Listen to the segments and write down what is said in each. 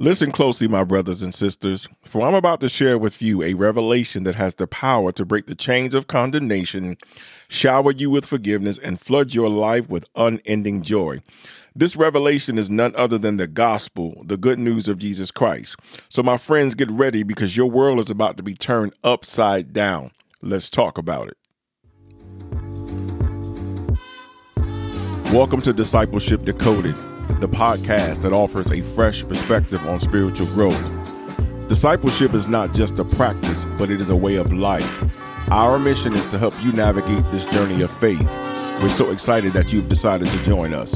Listen closely, my brothers and sisters, for I'm about to share with you a revelation that has the power to break the chains of condemnation, shower you with forgiveness, and flood your life with unending joy. This revelation is none other than the gospel, the good news of Jesus Christ. So, my friends, get ready because your world is about to be turned upside down. Let's talk about it. Welcome to Discipleship Decoded the podcast that offers a fresh perspective on spiritual growth. Discipleship is not just a practice, but it is a way of life. Our mission is to help you navigate this journey of faith. We're so excited that you've decided to join us.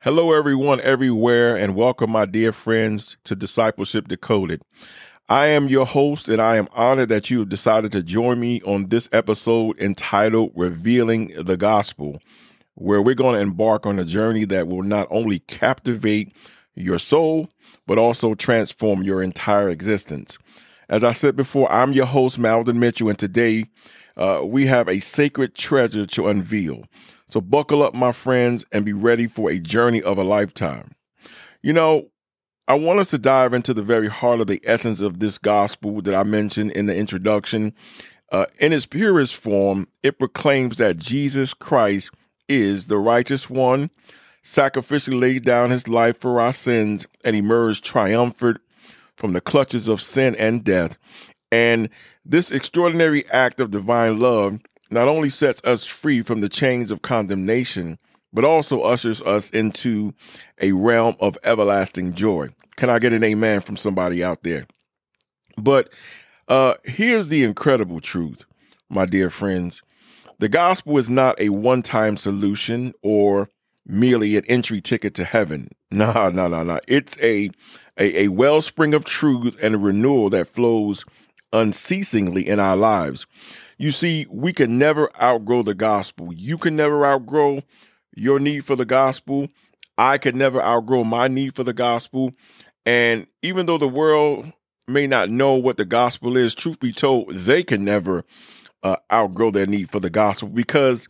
Hello, everyone, everywhere, and welcome, my dear friends, to Discipleship Decoded. I am your host, and I am honored that you have decided to join me on this episode entitled Revealing the Gospel, where we're going to embark on a journey that will not only captivate your soul, but also transform your entire existence. As I said before, I'm your host, Malden Mitchell, and today uh, we have a sacred treasure to unveil. So buckle up, my friends, and be ready for a journey of a lifetime. You know, I want us to dive into the very heart of the essence of this gospel that I mentioned in the introduction. Uh, in its purest form, it proclaims that Jesus Christ is the righteous one, sacrificially laid down his life for our sins, and emerged triumphant from the clutches of sin and death. And this extraordinary act of divine love not only sets us free from the chains of condemnation, but also ushers us into a realm of everlasting joy. Can I get an amen from somebody out there? But uh, here's the incredible truth, my dear friends. The gospel is not a one time solution or merely an entry ticket to heaven. No, no, no, no. It's a, a, a wellspring of truth and a renewal that flows unceasingly in our lives. You see, we can never outgrow the gospel. You can never outgrow your need for the gospel. I could never outgrow my need for the gospel. And even though the world may not know what the gospel is, truth be told, they can never uh, outgrow their need for the gospel because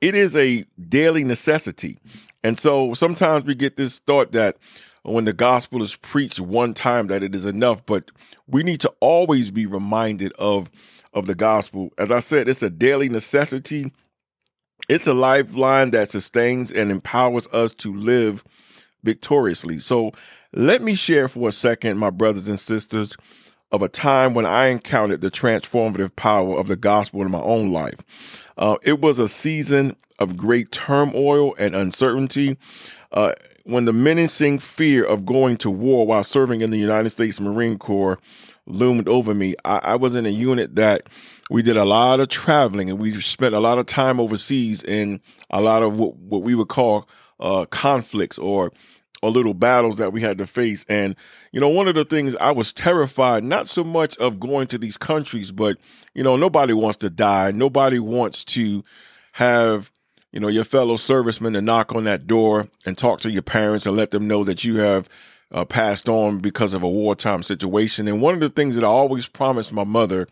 it is a daily necessity. And so sometimes we get this thought that when the gospel is preached one time that it is enough, but we need to always be reminded of of the gospel. As I said, it's a daily necessity it's a lifeline that sustains and empowers us to live victoriously. So let me share for a second, my brothers and sisters, of a time when I encountered the transformative power of the gospel in my own life. Uh, it was a season of great turmoil and uncertainty. Uh, when the menacing fear of going to war while serving in the United States Marine Corps loomed over me. I, I, was in a unit that we did a lot of traveling and we spent a lot of time overseas in a lot of what, what we would call uh, conflicts or or little battles that we had to face. And, you know, one of the things I was terrified, not so much of going to these countries, but, you know, nobody wants to die. Nobody wants to have, you know, your fellow servicemen to knock on that door and talk to your parents and let them know that you have uh, passed on because of a wartime situation. And one of the things that I always promised my mother,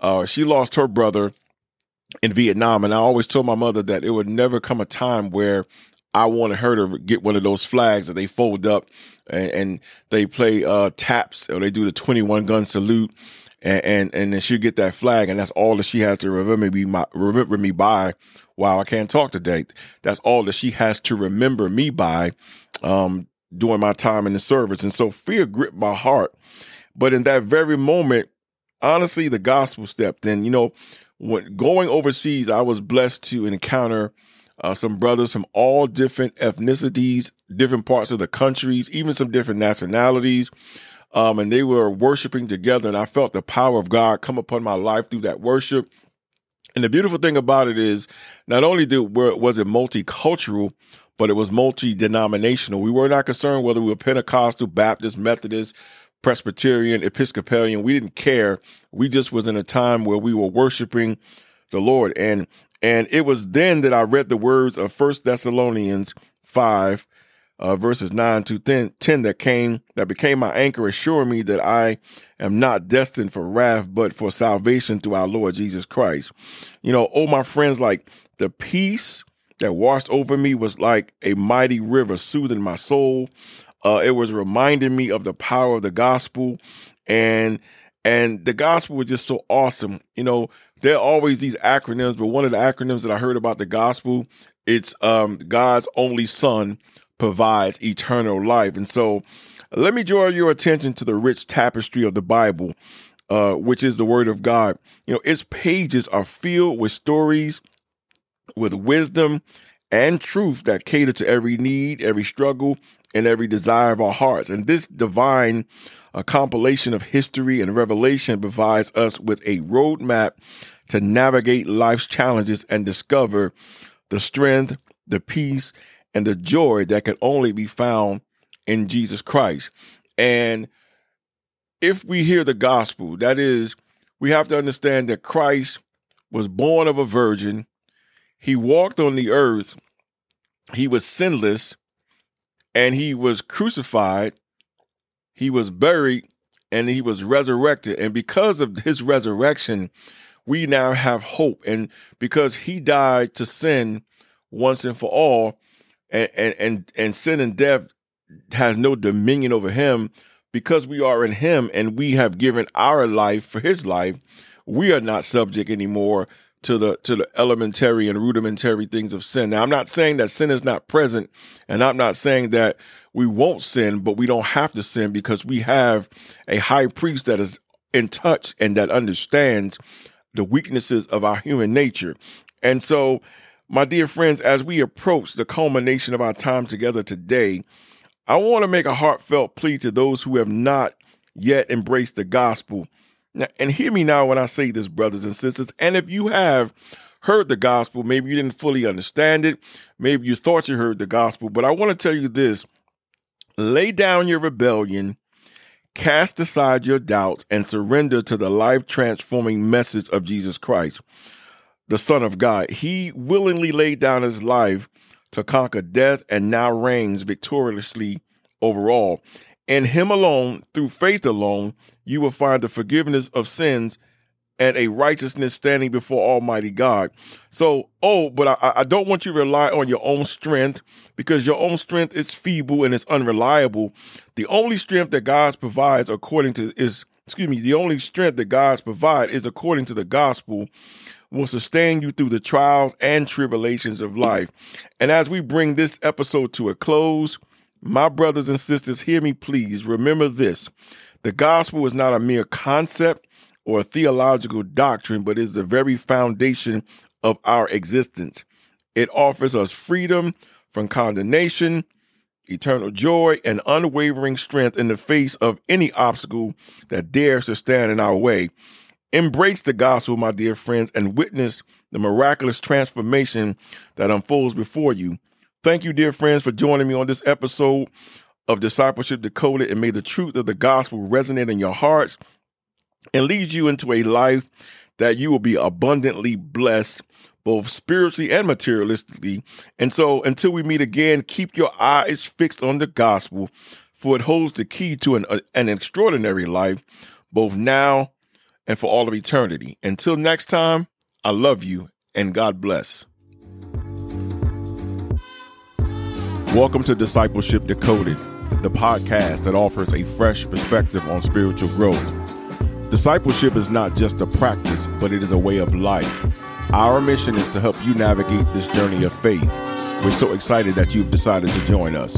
uh, she lost her brother in Vietnam, and I always told my mother that it would never come a time where I wanted her to get one of those flags that they fold up and, and they play uh, taps or they do the 21 gun salute. And, and and then she'll get that flag, and that's all that she has to remember me my, remember me by. Wow, I can't talk today. That's all that she has to remember me by um, during my time in the service. And so fear gripped my heart. But in that very moment, honestly, the gospel stepped in. You know, when going overseas, I was blessed to encounter uh, some brothers from all different ethnicities, different parts of the countries, even some different nationalities. Um, and they were worshiping together, and I felt the power of God come upon my life through that worship. And the beautiful thing about it is, not only did, was it multicultural, but it was multi denominational. We were not concerned whether we were Pentecostal, Baptist, Methodist, Presbyterian, Episcopalian. We didn't care. We just was in a time where we were worshiping the Lord. And and it was then that I read the words of First Thessalonians 5, uh, verses 9 to 10, 10 that came that became my anchor assuring me that i am not destined for wrath but for salvation through our lord jesus christ you know oh my friends like the peace that washed over me was like a mighty river soothing my soul uh, it was reminding me of the power of the gospel and and the gospel was just so awesome you know there are always these acronyms but one of the acronyms that i heard about the gospel it's um, god's only son provides eternal life. And so let me draw your attention to the rich tapestry of the Bible, uh, which is the Word of God. You know, its pages are filled with stories, with wisdom and truth that cater to every need, every struggle, and every desire of our hearts. And this divine uh, compilation of history and revelation provides us with a roadmap to navigate life's challenges and discover the strength, the peace, and the joy that can only be found in Jesus Christ. And if we hear the gospel, that is, we have to understand that Christ was born of a virgin, he walked on the earth, he was sinless, and he was crucified, he was buried, and he was resurrected. And because of his resurrection, we now have hope. And because he died to sin once and for all, and and and, and sin and death has no dominion over him because we are in him and we have given our life for his life we are not subject anymore to the to the elementary and rudimentary things of sin now i'm not saying that sin is not present and i'm not saying that we won't sin but we don't have to sin because we have a high priest that is in touch and that understands the weaknesses of our human nature and so my dear friends, as we approach the culmination of our time together today, I want to make a heartfelt plea to those who have not yet embraced the gospel. And hear me now when I say this, brothers and sisters. And if you have heard the gospel, maybe you didn't fully understand it, maybe you thought you heard the gospel, but I want to tell you this lay down your rebellion, cast aside your doubts, and surrender to the life transforming message of Jesus Christ the Son of God. He willingly laid down his life to conquer death and now reigns victoriously over all. In him alone, through faith alone, you will find the forgiveness of sins and a righteousness standing before Almighty God. So, oh, but I, I don't want you to rely on your own strength because your own strength is feeble and it's unreliable. The only strength that God provides according to is excuse me, the only strength that God provides is according to the gospel will sustain you through the trials and tribulations of life. And as we bring this episode to a close, my brothers and sisters, hear me please. Remember this the gospel is not a mere concept or a theological doctrine, but is the very foundation of our existence. It offers us freedom from condemnation, eternal joy, and unwavering strength in the face of any obstacle that dares to stand in our way. Embrace the gospel, my dear friends, and witness the miraculous transformation that unfolds before you. Thank you, dear friends, for joining me on this episode of Discipleship Decoded, and may the truth of the gospel resonate in your hearts and lead you into a life that you will be abundantly blessed, both spiritually and materialistically. And so, until we meet again, keep your eyes fixed on the gospel, for it holds the key to an, uh, an extraordinary life, both now and for all of eternity. Until next time, I love you and God bless. Welcome to Discipleship Decoded, the podcast that offers a fresh perspective on spiritual growth. Discipleship is not just a practice, but it is a way of life. Our mission is to help you navigate this journey of faith. We're so excited that you've decided to join us.